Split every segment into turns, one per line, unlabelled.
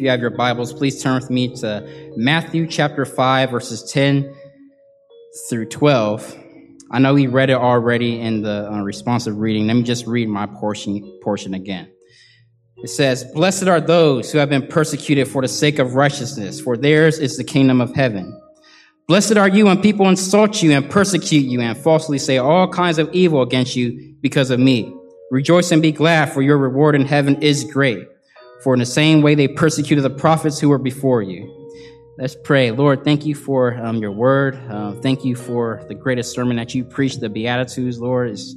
you have your Bibles, please turn with me to Matthew chapter 5, verses 10 through 12. I know we read it already in the uh, responsive reading. Let me just read my portion, portion again. It says, Blessed are those who have been persecuted for the sake of righteousness, for theirs is the kingdom of heaven. Blessed are you when people insult you and persecute you and falsely say all kinds of evil against you because of me. Rejoice and be glad, for your reward in heaven is great. For in the same way they persecuted the prophets who were before you. Let's pray. Lord, thank you for um, your word. Uh, thank you for the greatest sermon that you preached, the Beatitudes, Lord. It's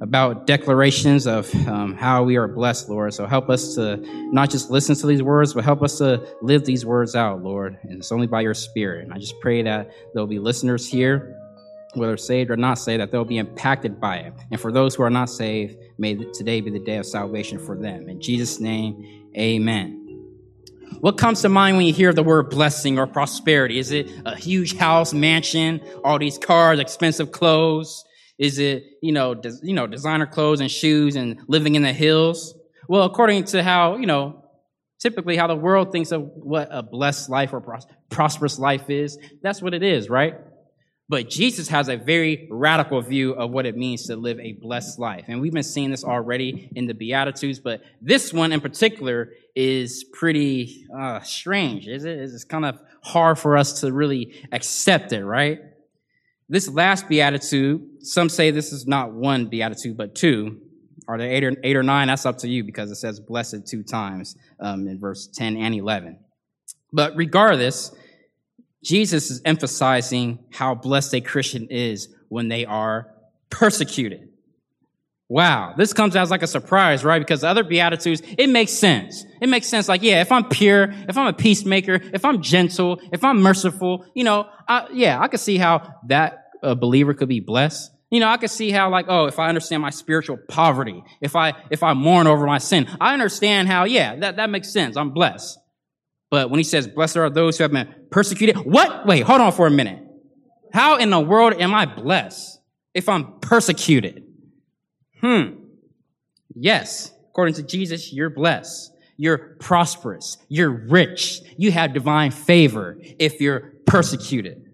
about declarations of um, how we are blessed, Lord. So help us to not just listen to these words, but help us to live these words out, Lord. And it's only by your Spirit. And I just pray that there'll be listeners here whether saved or not saved, that they'll be impacted by it. And for those who are not saved, may today be the day of salvation for them. In Jesus' name, amen. What comes to mind when you hear the word blessing or prosperity? Is it a huge house, mansion, all these cars, expensive clothes? Is it, you know, des- you know, designer clothes and shoes and living in the hills? Well, according to how, you know, typically how the world thinks of what a blessed life or pros- prosperous life is, that's what it is, right? But Jesus has a very radical view of what it means to live a blessed life. And we've been seeing this already in the Beatitudes, but this one in particular is pretty uh, strange, is it? It's kind of hard for us to really accept it, right? This last Beatitude, some say this is not one Beatitude, but two. Are there eight or, eight or nine? That's up to you because it says blessed two times um, in verse 10 and 11. But regardless, Jesus is emphasizing how blessed a Christian is when they are persecuted. Wow, this comes as like a surprise, right? Because the other Beatitudes, it makes sense. It makes sense. Like, yeah, if I'm pure, if I'm a peacemaker, if I'm gentle, if I'm merciful, you know, I, yeah, I can see how that uh, believer could be blessed. You know, I can see how like, oh, if I understand my spiritual poverty, if I, if I mourn over my sin, I understand how, yeah, that, that makes sense. I'm blessed. But when he says, blessed are those who have been persecuted, what? Wait, hold on for a minute. How in the world am I blessed if I'm persecuted? Hmm. Yes, according to Jesus, you're blessed. You're prosperous. You're rich. You have divine favor if you're persecuted.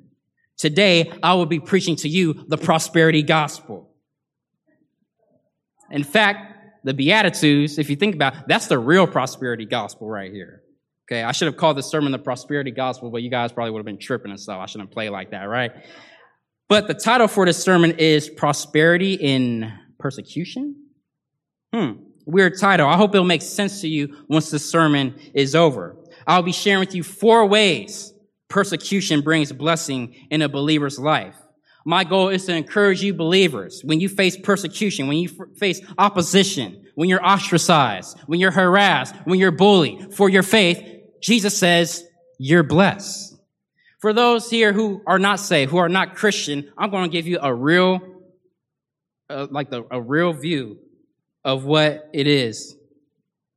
Today, I will be preaching to you the prosperity gospel. In fact, the Beatitudes, if you think about it, that's the real prosperity gospel right here. Okay, I should have called this sermon the prosperity gospel, but you guys probably would have been tripping and stuff. I shouldn't play like that, right? But the title for this sermon is Prosperity in Persecution. Hmm, weird title. I hope it'll make sense to you once the sermon is over. I'll be sharing with you four ways persecution brings blessing in a believer's life. My goal is to encourage you believers when you face persecution, when you f- face opposition, when you're ostracized, when you're harassed, when you're bullied for your faith, Jesus says, you're blessed. For those here who are not saved, who are not Christian, I'm going to give you a real, uh, like the, a real view of what it is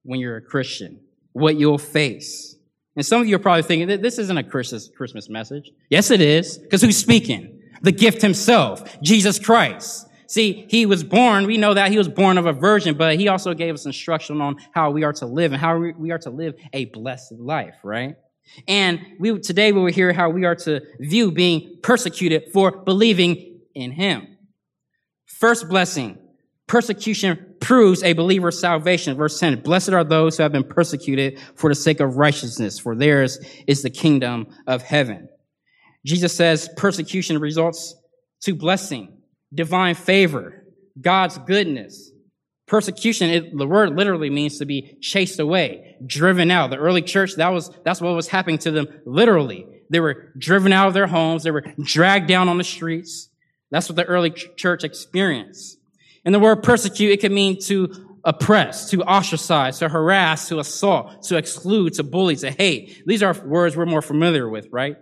when you're a Christian, what you'll face. And some of you are probably thinking that this isn't a Christmas message. Yes, it is. Because who's speaking? The gift himself, Jesus Christ. See, he was born, we know that he was born of a virgin, but he also gave us instruction on how we are to live and how we are to live a blessed life, right? And we, today we will hear how we are to view being persecuted for believing in him. First blessing, persecution proves a believer's salvation. Verse 10, blessed are those who have been persecuted for the sake of righteousness, for theirs is the kingdom of heaven. Jesus says persecution results to blessing divine favor, God's goodness. Persecution, it, the word literally means to be chased away, driven out. The early church, that was, that's what was happening to them literally. They were driven out of their homes. They were dragged down on the streets. That's what the early church experienced. And the word persecute, it can mean to oppress, to ostracize, to harass, to assault, to exclude, to bully, to hate. These are words we're more familiar with, right?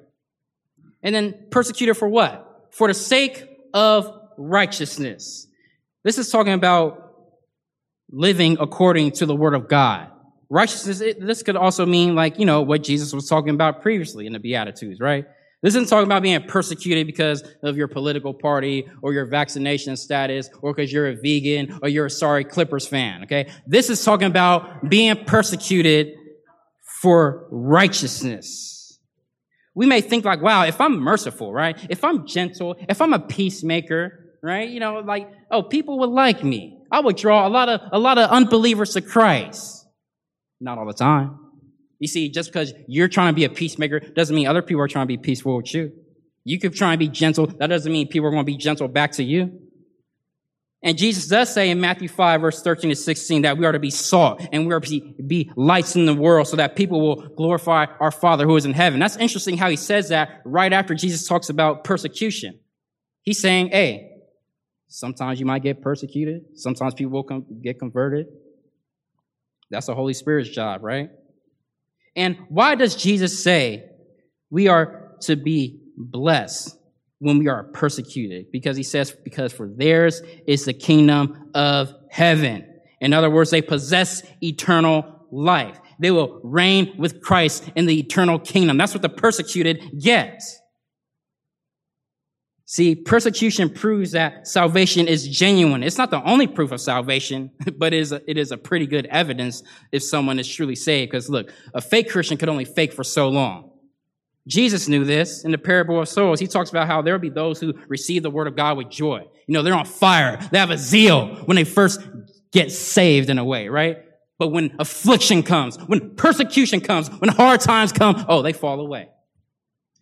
And then persecuted for what? For the sake of righteousness. This is talking about living according to the word of God. Righteousness, it, this could also mean like, you know, what Jesus was talking about previously in the Beatitudes, right? This isn't talking about being persecuted because of your political party or your vaccination status or because you're a vegan or you're a sorry Clippers fan, okay? This is talking about being persecuted for righteousness. We may think like, wow, if I'm merciful, right? If I'm gentle, if I'm a peacemaker, right? You know, like, oh, people would like me. I would draw a lot of, a lot of unbelievers to Christ. Not all the time. You see, just because you're trying to be a peacemaker doesn't mean other people are trying to be peaceful with you. You could try and be gentle. That doesn't mean people are going to be gentle back to you. And Jesus does say in Matthew 5 verse 13 to 16 that we are to be salt and we are to be lights in the world so that people will glorify our Father who is in heaven. That's interesting how he says that right after Jesus talks about persecution. He's saying, hey, sometimes you might get persecuted. Sometimes people will come, get converted. That's the Holy Spirit's job, right? And why does Jesus say we are to be blessed? when we are persecuted because he says, because for theirs is the kingdom of heaven. In other words, they possess eternal life. They will reign with Christ in the eternal kingdom. That's what the persecuted get. See, persecution proves that salvation is genuine. It's not the only proof of salvation, but it is a, it is a pretty good evidence if someone is truly saved. Because look, a fake Christian could only fake for so long. Jesus knew this in the parable of soils. He talks about how there will be those who receive the word of God with joy. You know, they're on fire. They have a zeal when they first get saved in a way, right? But when affliction comes, when persecution comes, when hard times come, oh, they fall away.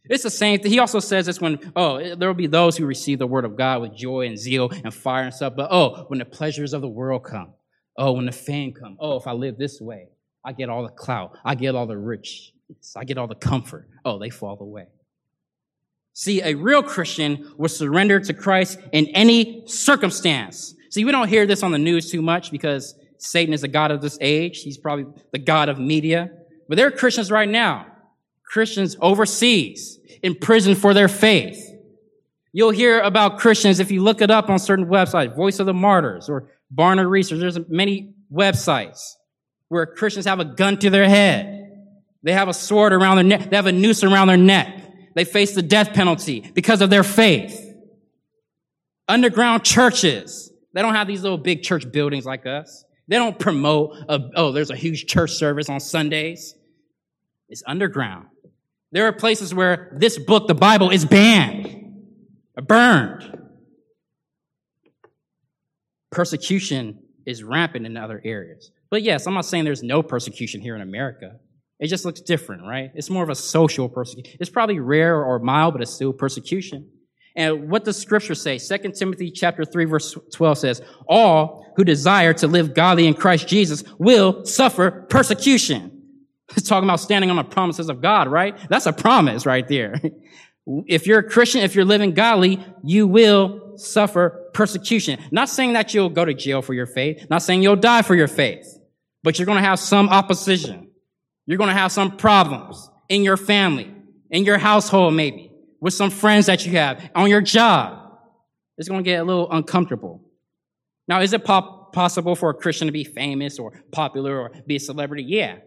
It's the same thing. He also says this when, oh, there will be those who receive the word of God with joy and zeal and fire and stuff. But oh, when the pleasures of the world come, oh, when the fame come, oh, if I live this way, I get all the clout, I get all the rich, I get all the comfort. Oh, they fall away. See, a real Christian will surrender to Christ in any circumstance. See, we don't hear this on the news too much because Satan is the God of this age. He's probably the God of media. But there are Christians right now, Christians overseas, in prison for their faith. You'll hear about Christians if you look it up on certain websites, Voice of the Martyrs or Barna Research. There's many websites where Christians have a gun to their head they have a sword around their neck. They have a noose around their neck. They face the death penalty because of their faith. Underground churches. They don't have these little big church buildings like us. They don't promote, a, oh, there's a huge church service on Sundays. It's underground. There are places where this book, the Bible, is banned, burned. Persecution is rampant in other areas. But yes, I'm not saying there's no persecution here in America. It just looks different, right? It's more of a social persecution. It's probably rare or mild, but it's still persecution. And what does scripture say? 2 Timothy chapter 3 verse 12 says, all who desire to live godly in Christ Jesus will suffer persecution. It's talking about standing on the promises of God, right? That's a promise right there. If you're a Christian, if you're living godly, you will suffer persecution. Not saying that you'll go to jail for your faith, not saying you'll die for your faith, but you're going to have some opposition. You're going to have some problems in your family, in your household, maybe with some friends that you have on your job. It's going to get a little uncomfortable. Now, is it possible for a Christian to be famous or popular or be a celebrity? Yeah.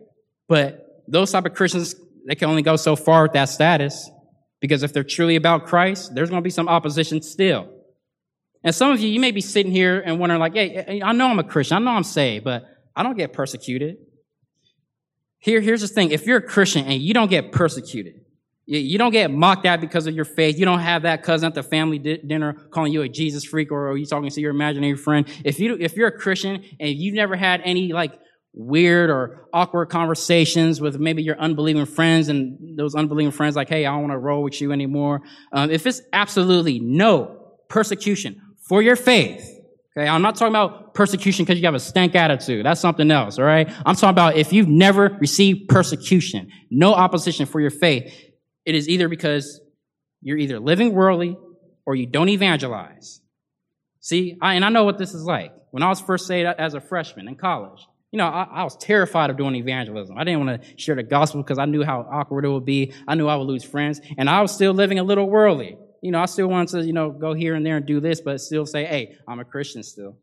But those type of Christians, they can only go so far with that status because if they're truly about Christ, there's going to be some opposition still. And some of you, you may be sitting here and wondering like, hey, I know I'm a Christian. I know I'm saved, but I don't get persecuted. Here, here's the thing. If you're a Christian and you don't get persecuted, you don't get mocked at because of your faith. You don't have that cousin at the family dinner calling you a Jesus freak or are you talking to your imaginary friend. If you, if you're a Christian and you've never had any like weird or awkward conversations with maybe your unbelieving friends and those unbelieving friends like, hey, I don't want to roll with you anymore. Um, if it's absolutely no persecution for your faith, Okay, I'm not talking about persecution because you have a stank attitude. That's something else, all right? I'm talking about if you've never received persecution, no opposition for your faith, it is either because you're either living worldly or you don't evangelize. See, I, and I know what this is like. When I was first saved as a freshman in college, you know, I, I was terrified of doing evangelism. I didn't want to share the gospel because I knew how awkward it would be. I knew I would lose friends, and I was still living a little worldly you know, I still want to, you know, go here and there and do this, but still say, hey, I'm a Christian still.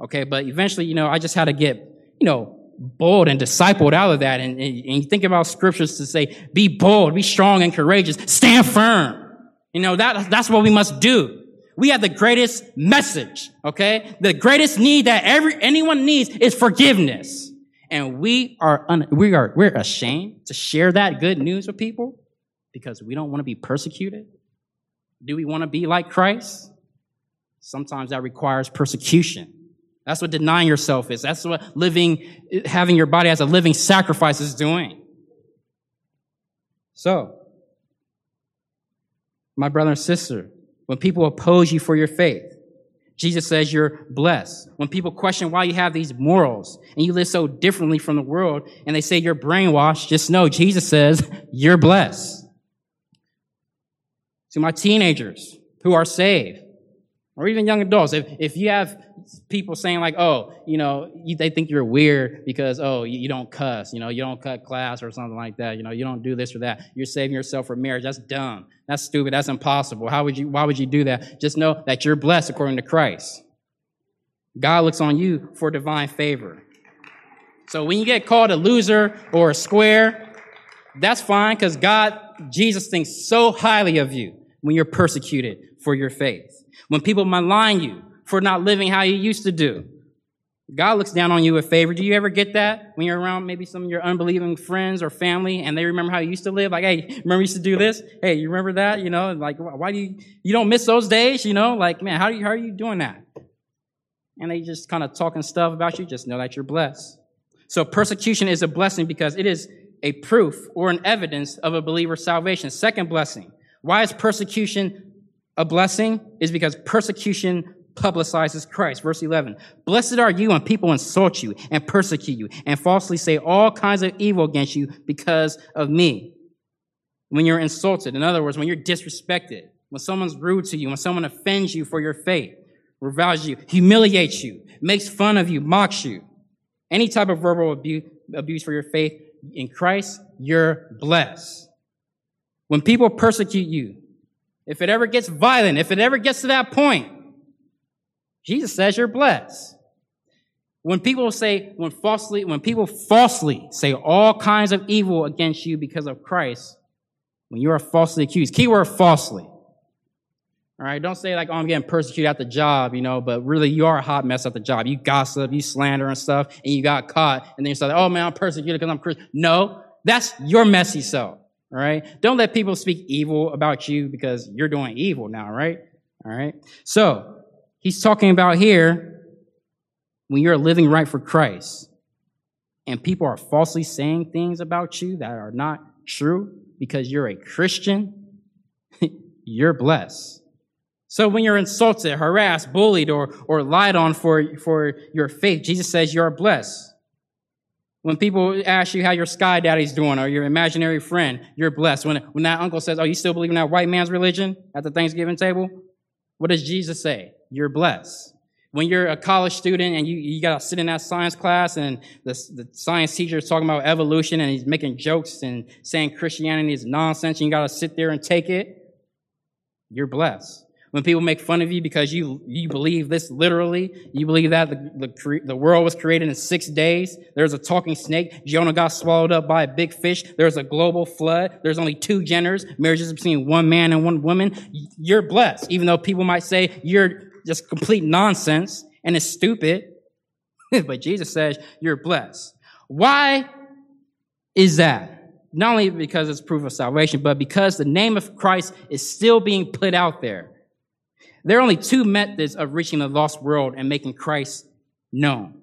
Okay, but eventually, you know, I just had to get, you know, bold and discipled out of that. And, and, and you think about scriptures to say, be bold, be strong and courageous, stand firm. You know, that, that's what we must do. We have the greatest message, okay? The greatest need that every, anyone needs is forgiveness. And we are, un- we are, we're ashamed to share that good news with people because we don't want to be persecuted. Do we want to be like Christ? Sometimes that requires persecution. That's what denying yourself is. That's what living, having your body as a living sacrifice is doing. So, my brother and sister, when people oppose you for your faith, Jesus says you're blessed. When people question why you have these morals and you live so differently from the world and they say you're brainwashed, just know Jesus says you're blessed. To my teenagers who are saved, or even young adults, if, if you have people saying like, oh, you know, you, they think you're weird because, oh, you, you, don't cuss, you know, you don't cut class or something like that, you know, you don't do this or that. You're saving yourself for marriage. That's dumb. That's stupid. That's impossible. How would you, why would you do that? Just know that you're blessed according to Christ. God looks on you for divine favor. So when you get called a loser or a square, that's fine because God, Jesus thinks so highly of you when you're persecuted for your faith. When people malign you for not living how you used to do. God looks down on you with favor. Do you ever get that when you're around maybe some of your unbelieving friends or family and they remember how you used to live? Like, hey, remember you used to do this? Hey, you remember that? You know, like, why do you, you don't miss those days? You know, like, man, how, do you, how are you doing that? And they just kind of talking stuff about you. Just know that you're blessed. So persecution is a blessing because it is a proof or an evidence of a believer's salvation. Second blessing. Why is persecution a blessing? Is because persecution publicizes Christ. Verse 11. Blessed are you when people insult you and persecute you and falsely say all kinds of evil against you because of me. When you're insulted, in other words, when you're disrespected, when someone's rude to you, when someone offends you for your faith, reviles you, humiliates you, makes fun of you, mocks you, any type of verbal abuse, abuse for your faith in Christ, you're blessed. When people persecute you, if it ever gets violent, if it ever gets to that point, Jesus says you're blessed. When people say, when falsely, when people falsely say all kinds of evil against you because of Christ, when you are falsely accused, keyword falsely. All right, don't say like, oh, I'm getting persecuted at the job, you know, but really you are a hot mess at the job. You gossip, you slander and stuff, and you got caught, and then you say, oh man, I'm persecuted because I'm Christian. No, that's your messy self. All right, don't let people speak evil about you because you're doing evil now, right? All right, so He's talking about here when you're living right for Christ and people are falsely saying things about you that are not true because you're a Christian, you're blessed. So when you're insulted, harassed, bullied, or, or lied on for, for your faith, Jesus says you're blessed. When people ask you how your sky daddy's doing or your imaginary friend, you're blessed. When, when that uncle says, Oh, you still believe in that white man's religion at the Thanksgiving table? What does Jesus say? You're blessed. When you're a college student and you, you gotta sit in that science class and the, the science teacher is talking about evolution and he's making jokes and saying Christianity is nonsense and you gotta sit there and take it, you're blessed. When people make fun of you because you, you believe this literally, you believe that the, the, the world was created in six days. There's a talking snake. Jonah got swallowed up by a big fish. There's a global flood. There's only two genders, marriages between one man and one woman. You're blessed, even though people might say you're just complete nonsense and it's stupid. but Jesus says you're blessed. Why is that? Not only because it's proof of salvation, but because the name of Christ is still being put out there. There are only two methods of reaching the lost world and making Christ known.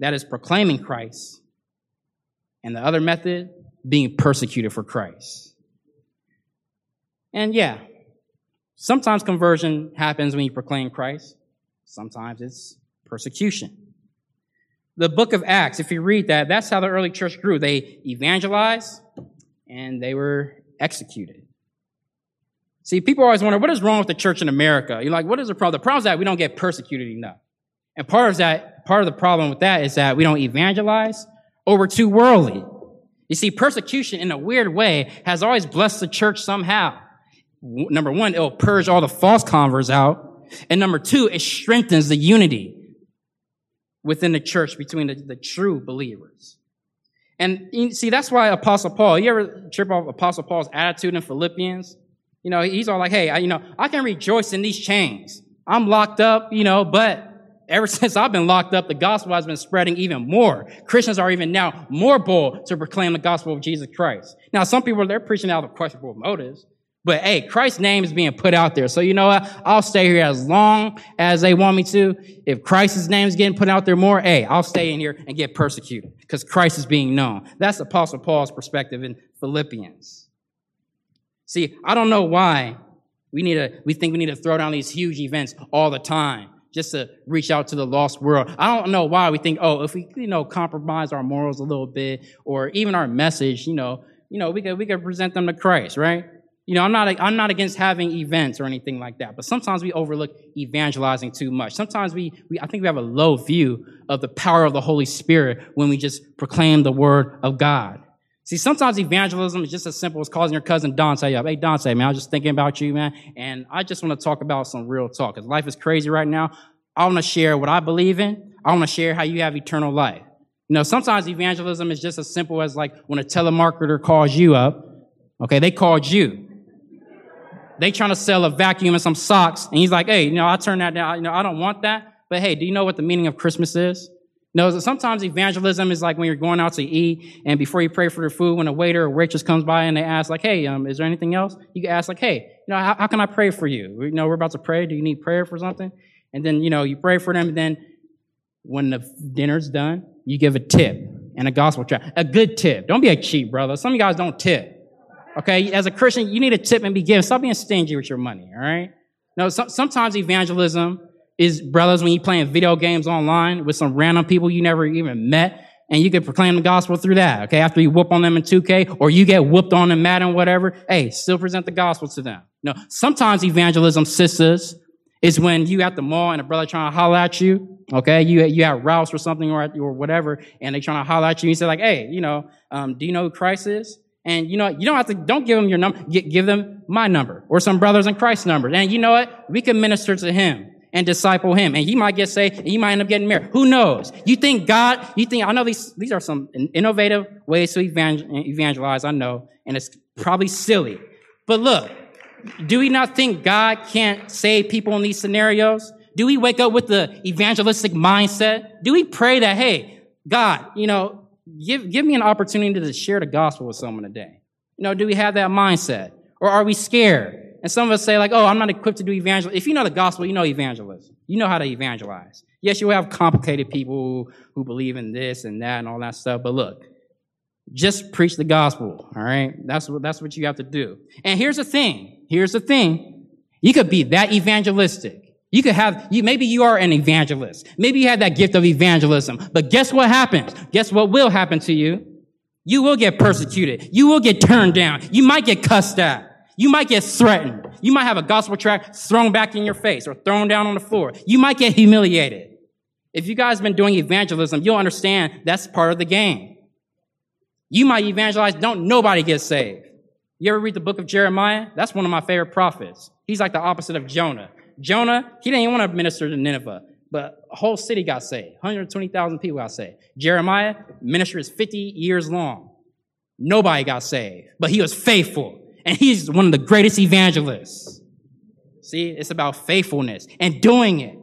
That is proclaiming Christ. And the other method, being persecuted for Christ. And yeah, sometimes conversion happens when you proclaim Christ. Sometimes it's persecution. The book of Acts, if you read that, that's how the early church grew. They evangelized and they were executed. See, people always wonder, what is wrong with the church in America? You're like, what is the problem? The problem is that we don't get persecuted enough. And part of that, part of the problem with that is that we don't evangelize or we're too worldly. You see, persecution in a weird way has always blessed the church somehow. Number one, it'll purge all the false converts out. And number two, it strengthens the unity within the church between the, the true believers. And you see, that's why Apostle Paul, you ever trip off Apostle Paul's attitude in Philippians? You know, he's all like, hey, I, you know, I can rejoice in these chains. I'm locked up, you know, but ever since I've been locked up, the gospel has been spreading even more. Christians are even now more bold to proclaim the gospel of Jesus Christ. Now, some people, they're preaching out of questionable motives. But hey, Christ's name is being put out there. So you know what? I'll stay here as long as they want me to. If Christ's name is getting put out there more, hey, I'll stay in here and get persecuted because Christ is being known. That's Apostle Paul's perspective in Philippians. See, I don't know why we need to, we think we need to throw down these huge events all the time just to reach out to the lost world. I don't know why we think, oh, if we, you know, compromise our morals a little bit or even our message, you know, you know, we could, we could present them to Christ, right? You know, I'm not, I'm not against having events or anything like that, but sometimes we overlook evangelizing too much. Sometimes we, we, I think we have a low view of the power of the Holy Spirit when we just proclaim the word of God. See, sometimes evangelism is just as simple as calling your cousin Dante up. Hey, Dante, man, I was just thinking about you, man, and I just want to talk about some real talk because life is crazy right now. I want to share what I believe in. I want to share how you have eternal life. You know, sometimes evangelism is just as simple as like when a telemarketer calls you up. Okay, they called you they trying to sell a vacuum and some socks, and he's like, hey, you know, I turn that down. You know, I don't want that. But hey, do you know what the meaning of Christmas is? No, sometimes evangelism is like when you're going out to eat, and before you pray for the food, when a waiter or waitress comes by and they ask, like, hey, um, is there anything else? You can ask, like, hey, you know, how, how can I pray for you? You know, we're about to pray. Do you need prayer for something? And then, you know, you pray for them, and then when the dinner's done, you give a tip and a gospel tract. A good tip. Don't be a cheap brother. Some of you guys don't tip. Okay, as a Christian, you need to tip and be given. Stop being stingy with your money, all right? No, so, sometimes evangelism is, brothers, when you're playing video games online with some random people you never even met, and you can proclaim the gospel through that, okay? After you whoop on them in 2K, or you get whooped on in Madden, whatever, hey, still present the gospel to them. No, sometimes evangelism, sisters, is when you at the mall and a brother trying to holler at you, okay? You, you at Rouse or something or, or whatever, and they trying to holler at you, and you say like, hey, you know, um, do you know who Christ is? And you know, you don't have to, don't give them your number, give them my number or some brothers in Christ number. And you know what? We can minister to him and disciple him. And he might get saved he might end up getting married. Who knows? You think God, you think, I know these, these are some innovative ways to evangelize, I know, and it's probably silly. But look, do we not think God can't save people in these scenarios? Do we wake up with the evangelistic mindset? Do we pray that, hey, God, you know, give, give me an opportunity to share the gospel with someone today. You know, do we have that mindset? Or are we scared? And some of us say like, oh, I'm not equipped to do evangelism. If you know the gospel, you know evangelism. You know how to evangelize. Yes, you have complicated people who believe in this and that and all that stuff, but look, just preach the gospel, all right? That's what, that's what you have to do. And here's the thing. Here's the thing. You could be that evangelistic you could have, you, maybe you are an evangelist. Maybe you have that gift of evangelism. But guess what happens? Guess what will happen to you? You will get persecuted. You will get turned down. You might get cussed at. You might get threatened. You might have a gospel tract thrown back in your face or thrown down on the floor. You might get humiliated. If you guys have been doing evangelism, you'll understand that's part of the game. You might evangelize, don't nobody get saved. You ever read the book of Jeremiah? That's one of my favorite prophets. He's like the opposite of Jonah. Jonah, he didn't want to minister to Nineveh, but a whole city got saved. 120,000 people got saved. Jeremiah, ministry is 50 years long. Nobody got saved, but he was faithful. And he's one of the greatest evangelists. See, it's about faithfulness and doing it.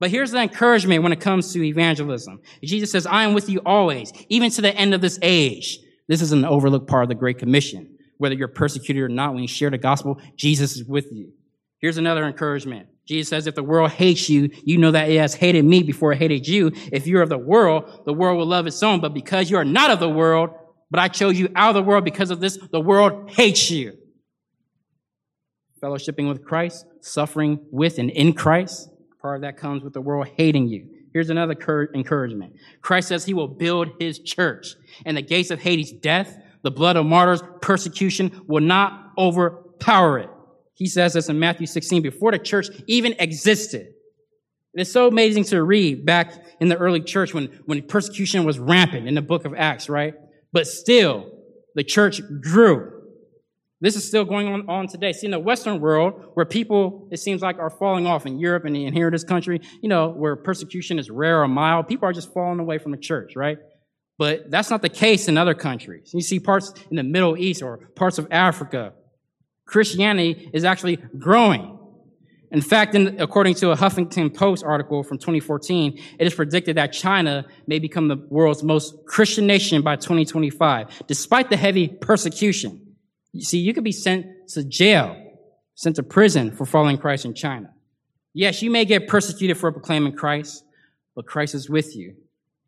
But here's the encouragement when it comes to evangelism. Jesus says, I am with you always, even to the end of this age. This is an overlooked part of the Great Commission. Whether you're persecuted or not, when you share the gospel, Jesus is with you. Here's another encouragement. Jesus says, if the world hates you, you know that it has hated me before it hated you. If you're of the world, the world will love its own. But because you are not of the world, but I chose you out of the world because of this, the world hates you. Fellowshipping with Christ, suffering with and in Christ, part of that comes with the world hating you. Here's another encouragement. Christ says he will build his church, and the gates of Hades, death, the blood of martyrs, persecution will not overpower it. He says this in Matthew 16, before the church even existed. It's so amazing to read back in the early church when, when persecution was rampant in the book of Acts, right? But still, the church grew. This is still going on, on today. See, in the Western world, where people, it seems like, are falling off in Europe and, and here in this country, you know, where persecution is rare or mild, people are just falling away from the church, right? But that's not the case in other countries. You see parts in the Middle East or parts of Africa Christianity is actually growing. In fact, in, according to a Huffington Post article from 2014, it is predicted that China may become the world's most Christian nation by 2025, despite the heavy persecution. You see, you could be sent to jail, sent to prison for following Christ in China. Yes, you may get persecuted for proclaiming Christ, but Christ is with you.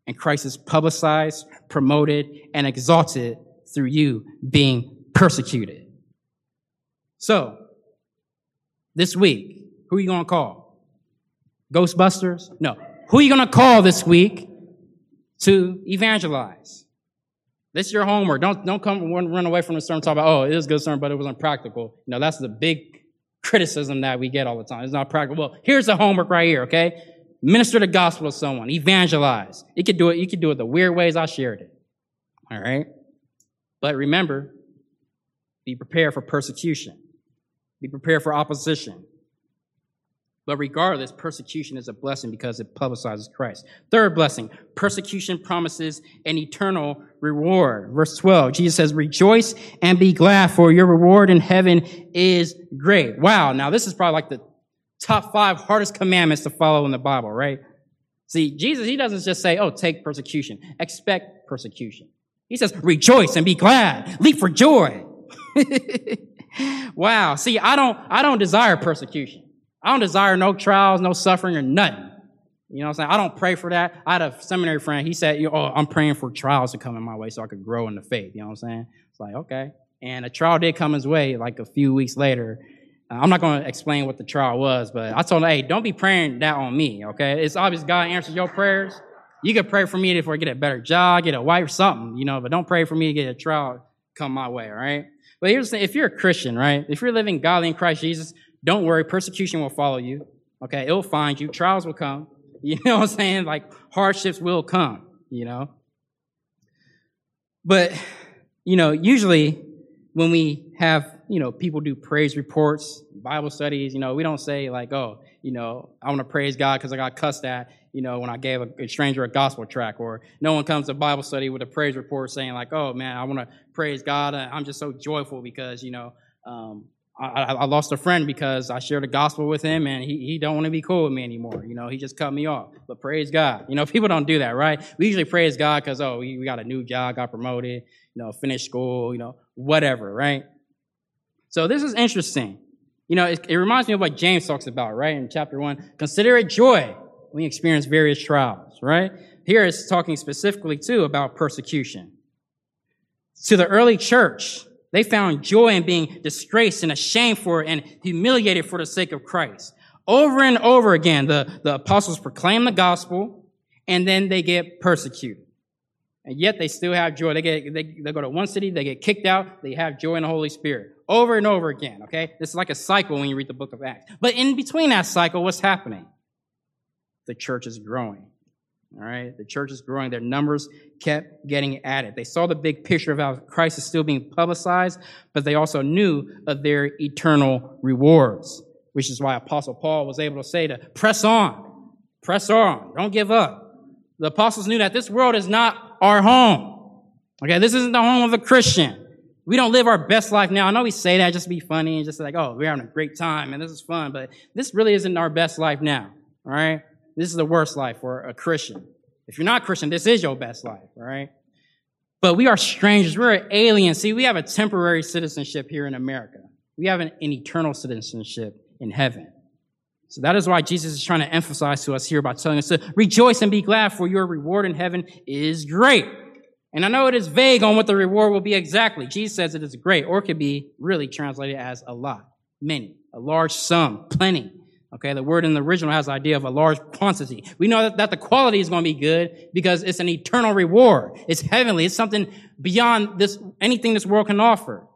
And Christ is publicized, promoted, and exalted through you being persecuted. So, this week, who are you going to call? Ghostbusters? No. Who are you going to call this week to evangelize? This is your homework. Don't, don't come run, away from the sermon talk about, oh, it is a good sermon, but it was unpractical. No, that's the big criticism that we get all the time. It's not practical. Well, here's the homework right here, okay? Minister the gospel to someone. Evangelize. You could do it. You could do it the weird ways I shared it. All right. But remember, be prepared for persecution. Be prepared for opposition. But regardless, persecution is a blessing because it publicizes Christ. Third blessing, persecution promises an eternal reward. Verse 12, Jesus says, rejoice and be glad for your reward in heaven is great. Wow. Now this is probably like the top five hardest commandments to follow in the Bible, right? See, Jesus, he doesn't just say, oh, take persecution. Expect persecution. He says, rejoice and be glad. Leap for joy. wow. See, I don't, I don't desire persecution. I don't desire no trials, no suffering, or nothing. You know what I'm saying? I don't pray for that. I had a seminary friend. He said, "Oh, I'm praying for trials to come in my way so I could grow in the faith." You know what I'm saying? It's like okay. And a trial did come his way, like a few weeks later. Uh, I'm not going to explain what the trial was, but I told him, "Hey, don't be praying that on me." Okay? It's obvious God answers your prayers. You could pray for me if I get a better job, get a wife, something, you know, but don't pray for me to get a trial come my way. All right? But here's the thing: if you're a Christian, right? If you're living godly in Christ Jesus, don't worry, persecution will follow you. Okay, it'll find you. Trials will come. You know what I'm saying? Like hardships will come, you know. But, you know, usually when we have, you know, people do praise reports, Bible studies, you know, we don't say like, oh, you know, I want to praise God because I got cussed at, you know, when I gave a, stranger a gospel tract, or no one comes to Bible study with a praise report saying like, oh man, I want to praise God. I'm just so joyful because, you know, um, I, I, lost a friend because I shared the gospel with him and he, he don't want to be cool with me anymore. You know, he just cut me off. But praise God. You know, people don't do that, right? We usually praise God because, oh, we, we got a new job, got promoted, you know, finished school, you know, whatever, right? So this is interesting. You know, it, it reminds me of what James talks about, right? In chapter one, consider it joy you experience various trials, right? Here it's talking specifically too about persecution. To the early church, they found joy in being disgraced and ashamed for and humiliated for the sake of Christ. Over and over again, the, the apostles proclaim the gospel and then they get persecuted. And yet they still have joy. They get, they, they go to one city, they get kicked out, they have joy in the Holy Spirit. Over and over again, okay? This is like a cycle when you read the book of Acts. But in between that cycle, what's happening? The church is growing. All right. The church is growing. Their numbers kept getting added. They saw the big picture of how Christ is still being publicized, but they also knew of their eternal rewards, which is why Apostle Paul was able to say to press on, press on, don't give up. The apostles knew that this world is not our home. Okay. This isn't the home of a Christian. We don't live our best life now. I know we say that just to be funny and just like, oh, we're having a great time and this is fun, but this really isn't our best life now. All right. This is the worst life for a Christian. If you're not Christian, this is your best life, right? But we are strangers. We're aliens. See, we have a temporary citizenship here in America. We have an, an eternal citizenship in heaven. So that is why Jesus is trying to emphasize to us here by telling us to rejoice and be glad for your reward in heaven is great. And I know it is vague on what the reward will be exactly. Jesus says it is great, or it could be really translated as a lot, many, a large sum, plenty. Okay, the word in the original has the idea of a large quantity. We know that, that the quality is going to be good because it's an eternal reward. It's heavenly. It's something beyond this, anything this world can offer.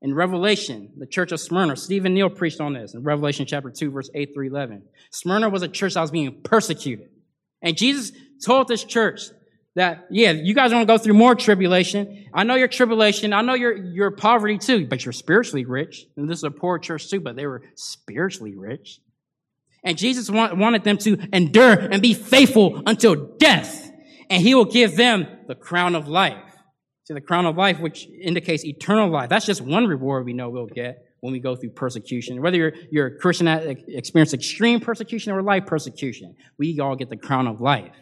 In Revelation, the church of Smyrna, Stephen Neal preached on this in Revelation chapter 2, verse 8 through 11. Smyrna was a church that was being persecuted. And Jesus told this church that, yeah, you guys are going to go through more tribulation. I know your tribulation. I know your, your poverty too, but you're spiritually rich. And this is a poor church too, but they were spiritually rich. And Jesus want, wanted them to endure and be faithful until death. And he will give them the crown of life. See, the crown of life, which indicates eternal life. That's just one reward we know we'll get. when we go through persecution. Whether you're, you're a Christian that experience extreme persecution or life persecution, we all get the crown of life.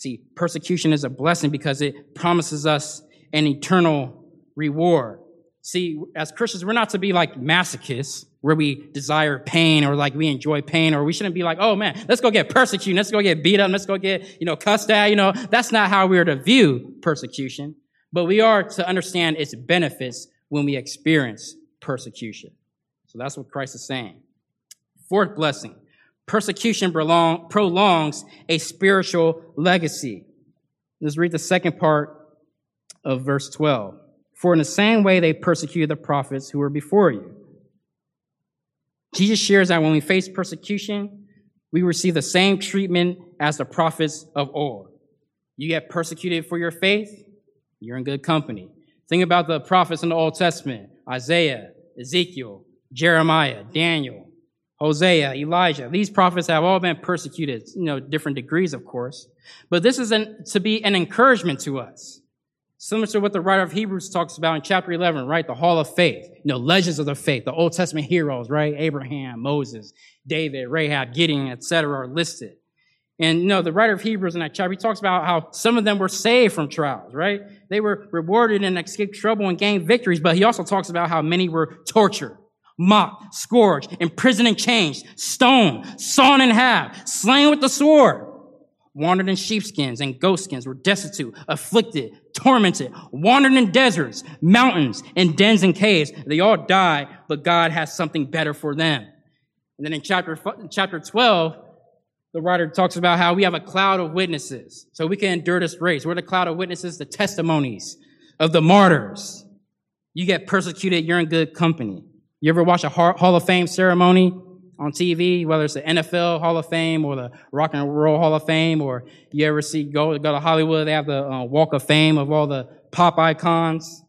See, persecution is a blessing because it promises us an eternal reward. See, as Christians, we're not to be like masochists where we desire pain or like we enjoy pain or we shouldn't be like, oh man, let's go get persecuted. Let's go get beat up. Let's go get, you know, cussed at. You know, that's not how we're to view persecution, but we are to understand its benefits when we experience persecution. So that's what Christ is saying. Fourth blessing. Persecution prolong, prolongs a spiritual legacy. Let's read the second part of verse 12. For in the same way they persecuted the prophets who were before you. Jesus shares that when we face persecution, we receive the same treatment as the prophets of old. You get persecuted for your faith, you're in good company. Think about the prophets in the Old Testament Isaiah, Ezekiel, Jeremiah, Daniel, Hosea, Elijah. These prophets have all been persecuted, you know, different degrees, of course. But this is an, to be an encouragement to us. Similar to what the writer of Hebrews talks about in chapter 11, right? The hall of faith, you know, legends of the faith, the Old Testament heroes, right? Abraham, Moses, David, Rahab, Gideon, etc. are listed. And you know, the writer of Hebrews in that chapter, he talks about how some of them were saved from trials, right? They were rewarded and escaped trouble and gained victories, but he also talks about how many were tortured, mocked, scourged, imprisoned and changed, stoned, sawn in half, slain with the sword wandered in sheepskins and goatskins, were destitute, afflicted, tormented, wandered in deserts, mountains, and dens and caves. They all die, but God has something better for them. And then in chapter, chapter 12, the writer talks about how we have a cloud of witnesses. So we can endure this race. We're the cloud of witnesses, the testimonies of the martyrs. You get persecuted, you're in good company. You ever watch a Hall of Fame ceremony? on TV, whether it's the NFL Hall of Fame or the Rock and Roll Hall of Fame, or you ever see go go to Hollywood, they have the uh, Walk of Fame of all the pop icons,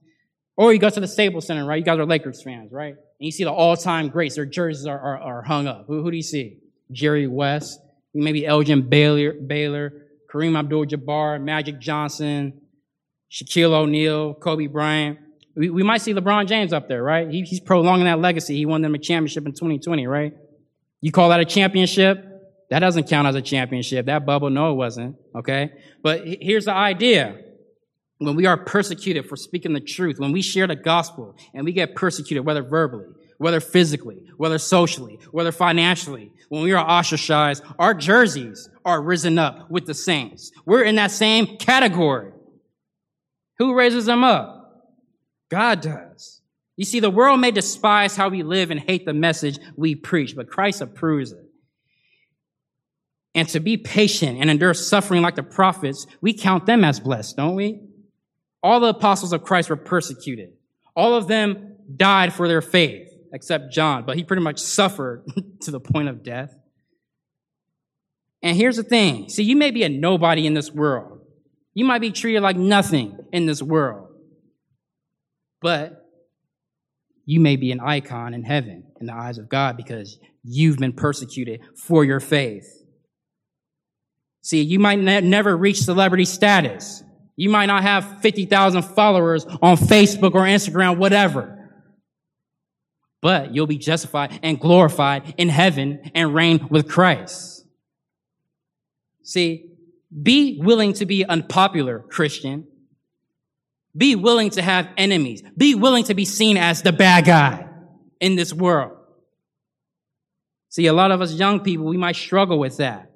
or you go to the Staples Center, right? You guys are Lakers fans, right? And you see the all-time greats; their jerseys are, are, are hung up. Who, who, do you see? Jerry West, maybe Elgin Baylor, Baylor, Kareem Abdul-Jabbar, Magic Johnson, Shaquille O'Neal, Kobe Bryant. We, we might see LeBron James up there, right? He, he's prolonging that legacy. He won them a championship in 2020, right? You call that a championship? That doesn't count as a championship. That bubble, no, it wasn't. Okay? But here's the idea. When we are persecuted for speaking the truth, when we share the gospel and we get persecuted, whether verbally, whether physically, whether socially, whether financially, when we are ostracized, our jerseys are risen up with the saints. We're in that same category. Who raises them up? God does. You see, the world may despise how we live and hate the message we preach, but Christ approves it. And to be patient and endure suffering like the prophets, we count them as blessed, don't we? All the apostles of Christ were persecuted. All of them died for their faith, except John, but he pretty much suffered to the point of death. And here's the thing. See, you may be a nobody in this world. You might be treated like nothing in this world. But you may be an icon in heaven in the eyes of God because you've been persecuted for your faith. See, you might ne- never reach celebrity status. You might not have 50,000 followers on Facebook or Instagram, whatever. But you'll be justified and glorified in heaven and reign with Christ. See, be willing to be unpopular, Christian, be willing to have enemies. Be willing to be seen as the bad guy in this world. See, a lot of us young people, we might struggle with that.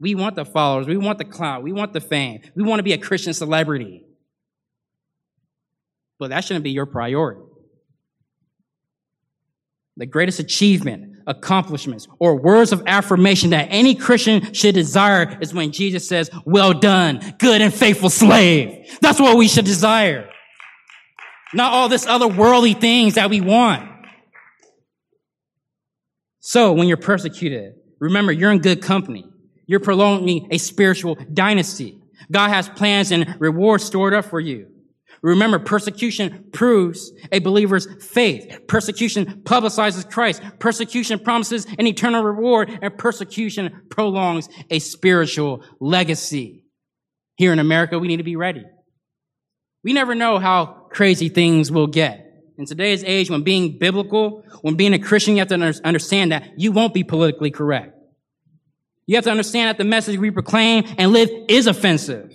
We want the followers. We want the clout. We want the fame. We want to be a Christian celebrity. But that shouldn't be your priority. The greatest achievement, accomplishments, or words of affirmation that any Christian should desire is when Jesus says, well done, good and faithful slave. That's what we should desire. Not all this other worldly things that we want. So when you're persecuted, remember you're in good company. You're prolonging a spiritual dynasty. God has plans and rewards stored up for you. Remember, persecution proves a believer's faith. Persecution publicizes Christ. Persecution promises an eternal reward and persecution prolongs a spiritual legacy. Here in America, we need to be ready. We never know how crazy things will get. In today's age, when being biblical, when being a Christian, you have to understand that you won't be politically correct. You have to understand that the message we proclaim and live is offensive.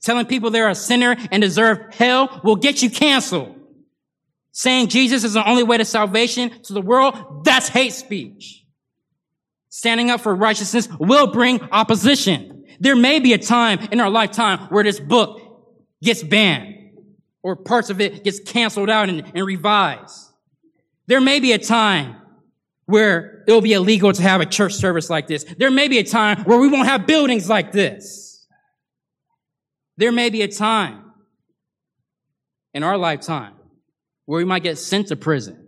Telling people they're a sinner and deserve hell will get you canceled. Saying Jesus is the only way to salvation to the world, that's hate speech. Standing up for righteousness will bring opposition. There may be a time in our lifetime where this book gets banned or parts of it gets canceled out and, and revised. There may be a time where it'll be illegal to have a church service like this. There may be a time where we won't have buildings like this. There may be a time in our lifetime where we might get sent to prison.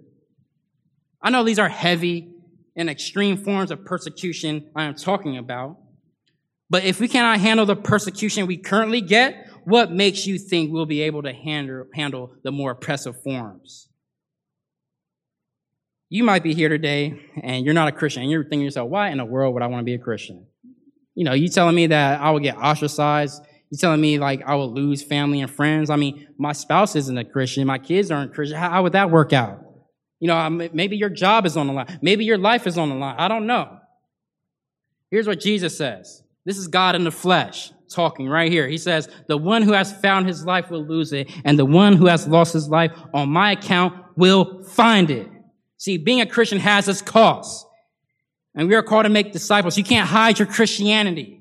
I know these are heavy and extreme forms of persecution I am talking about. But if we cannot handle the persecution we currently get, what makes you think we'll be able to handle, handle the more oppressive forms? You might be here today and you're not a Christian and you're thinking to yourself, why in the world would I want to be a Christian? You know, you telling me that I would get ostracized. You telling me like I will lose family and friends. I mean, my spouse isn't a Christian. My kids aren't Christian. How, how would that work out? You know, um, maybe your job is on the line. Maybe your life is on the line. I don't know. Here's what Jesus says. This is God in the flesh talking right here. He says, the one who has found his life will lose it, and the one who has lost his life on my account will find it. See, being a Christian has its cost. And we are called to make disciples. You can't hide your Christianity.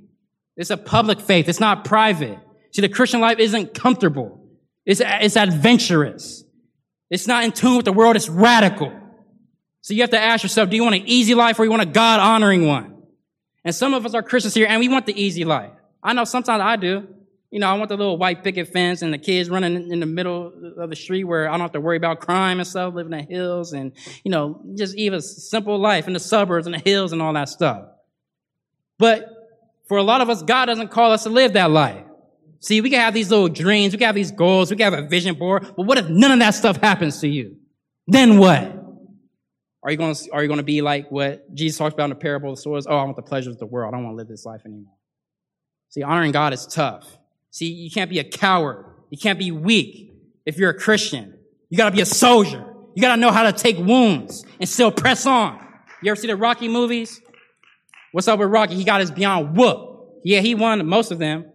It's a public faith. It's not private. See, the Christian life isn't comfortable. It's, it's adventurous. It's not in tune with the world. It's radical. So you have to ask yourself, do you want an easy life or you want a God honoring one? And some of us are Christians here and we want the easy life. I know sometimes I do. You know, I want the little white picket fence and the kids running in the middle of the street where I don't have to worry about crime and stuff, living in the hills and, you know, just even simple life in the suburbs and the hills and all that stuff. But for a lot of us, God doesn't call us to live that life. See, we can have these little dreams, we can have these goals, we can have a vision board, but what if none of that stuff happens to you? Then what? Are you going to, are you going to be like what Jesus talks about in the parable of the soils? Oh, I want the pleasures of the world. I don't want to live this life anymore. See, honoring God is tough. See, you can't be a coward. You can't be weak if you're a Christian. You gotta be a soldier. You gotta know how to take wounds and still press on. You ever see the Rocky movies? What's up with Rocky? He got his beyond whoop. Yeah, he won most of them.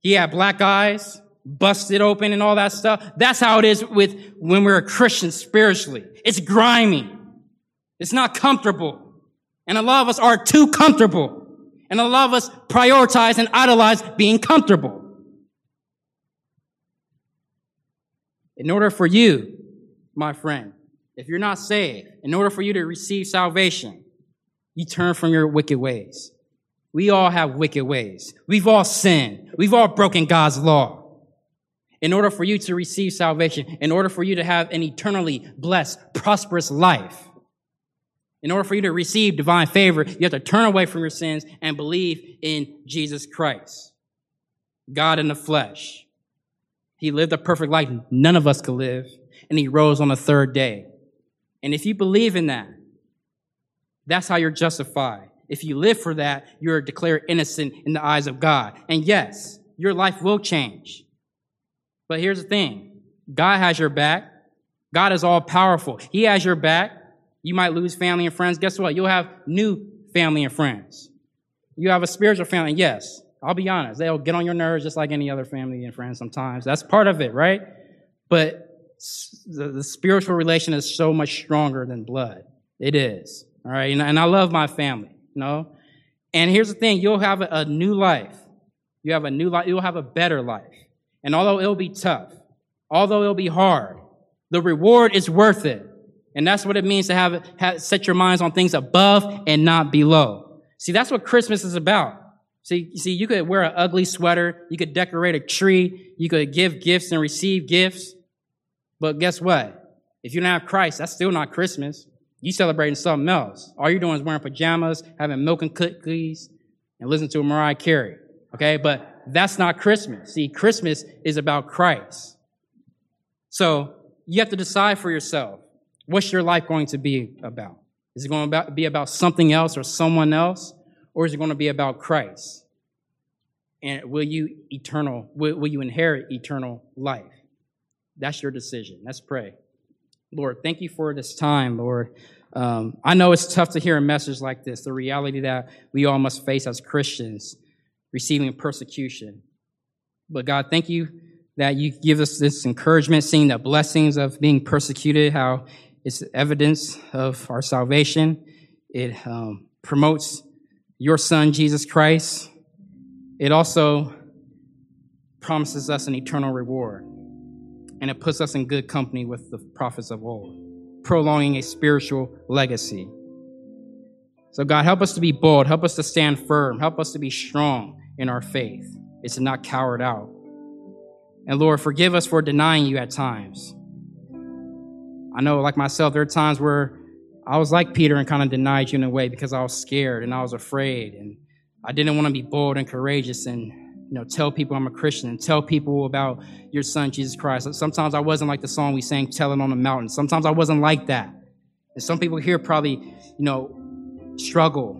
He had black eyes, busted open and all that stuff. That's how it is with when we're a Christian spiritually. It's grimy. It's not comfortable. And a lot of us are too comfortable. And a lot of us prioritize and idolize being comfortable. In order for you, my friend, if you're not saved, in order for you to receive salvation, you turn from your wicked ways. We all have wicked ways. We've all sinned. We've all broken God's law. In order for you to receive salvation, in order for you to have an eternally blessed, prosperous life, in order for you to receive divine favor, you have to turn away from your sins and believe in Jesus Christ. God in the flesh. He lived a perfect life none of us could live, and he rose on the third day. And if you believe in that, that's how you're justified. If you live for that, you're declared innocent in the eyes of God. And yes, your life will change. But here's the thing. God has your back. God is all powerful. He has your back. You might lose family and friends. Guess what? You'll have new family and friends. You have a spiritual family. Yes, I'll be honest. They'll get on your nerves just like any other family and friends sometimes. That's part of it, right? But the, spiritual relation is so much stronger than blood. It is. All right. And, and I love my family, you know? And here's the thing. You'll have a, a new life. You have a new life. You'll have a better life. And although it'll be tough, although it'll be hard, the reward is worth it. And that's what it means to have, have, set your minds on things above and not below. See, that's what Christmas is about. See, see, you could wear an ugly sweater, you could decorate a tree, you could give gifts and receive gifts. But guess what? If you don't have Christ, that's still not Christmas. You celebrating something else. All you're doing is wearing pajamas, having milk and cookies, and listening to Mariah Carey. Okay? But that's not Christmas. See, Christmas is about Christ. So you have to decide for yourself. What's your life going to be about? Is it going to be about something else or someone else? Or is it going to be about Christ? And will you eternal, will, will you inherit eternal life? That's your decision. Let's pray. Lord, thank you for this time, Lord. Um, I know it's tough to hear a message like this, the reality that we all must face as Christians, receiving persecution. But God, thank you that you give us this encouragement, seeing the blessings of being persecuted, how it's evidence of our salvation. It um, promotes your Son, Jesus Christ. It also promises us an eternal reward. And it puts us in good company with the prophets of old, prolonging a spiritual legacy. So, God, help us to be bold. Help us to stand firm. Help us to be strong in our faith. It's not coward out. And Lord, forgive us for denying you at times. I know, like myself, there are times where I was like Peter and kind of denied you in a way because I was scared and I was afraid and I didn't want to be bold and courageous and you know tell people I'm a Christian and tell people about your son Jesus Christ. Sometimes I wasn't like the song we sang, Tell It on the Mountain." Sometimes I wasn't like that. And some people here probably you know struggle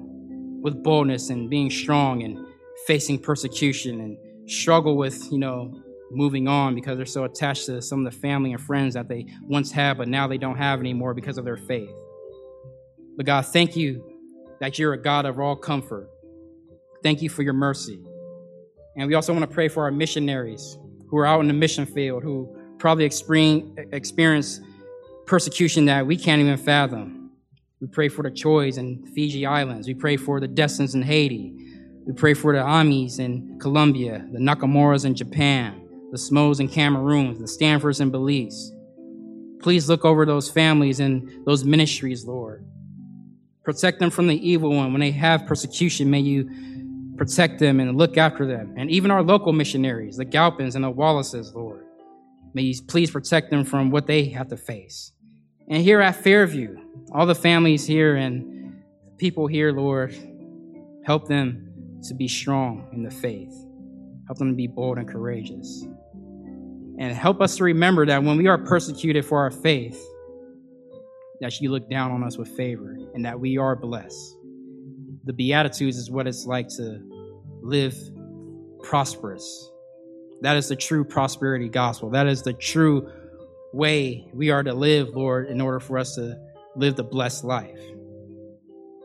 with boldness and being strong and facing persecution and struggle with you know moving on because they're so attached to some of the family and friends that they once had, but now they don't have anymore because of their faith. But God, thank you that you're a God of all comfort. Thank you for your mercy. And we also want to pray for our missionaries who are out in the mission field, who probably experience persecution that we can't even fathom. We pray for the Choys in Fiji Islands. We pray for the Destins in Haiti. We pray for the Amis in Colombia, the Nakamuras in Japan, the Smos in Cameroon, the Stanfords in Belize. Please look over those families and those ministries, Lord. Protect them from the evil one. When they have persecution, may you protect them and look after them. And even our local missionaries, the Galpins and the Wallaces, Lord. May you please protect them from what they have to face. And here at Fairview, all the families here and people here, Lord, help them to be strong in the faith. Help them to be bold and courageous. And help us to remember that when we are persecuted for our faith, that you look down on us with favor and that we are blessed. The Beatitudes is what it's like to live prosperous. That is the true prosperity gospel. That is the true way we are to live, Lord, in order for us to live the blessed life.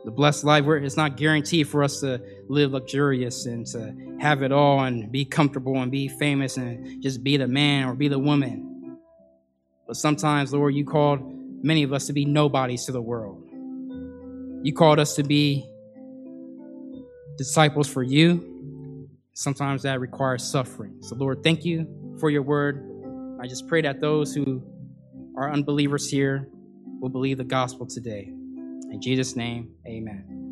The blessed life, where it's not guaranteed for us to live luxurious and to have it all and be comfortable and be famous and just be the man or be the woman. But sometimes, Lord, you called many of us to be nobodies to the world. You called us to be disciples for you. Sometimes that requires suffering. So, Lord, thank you for your word. I just pray that those who are unbelievers here will believe the gospel today. In Jesus' name, amen.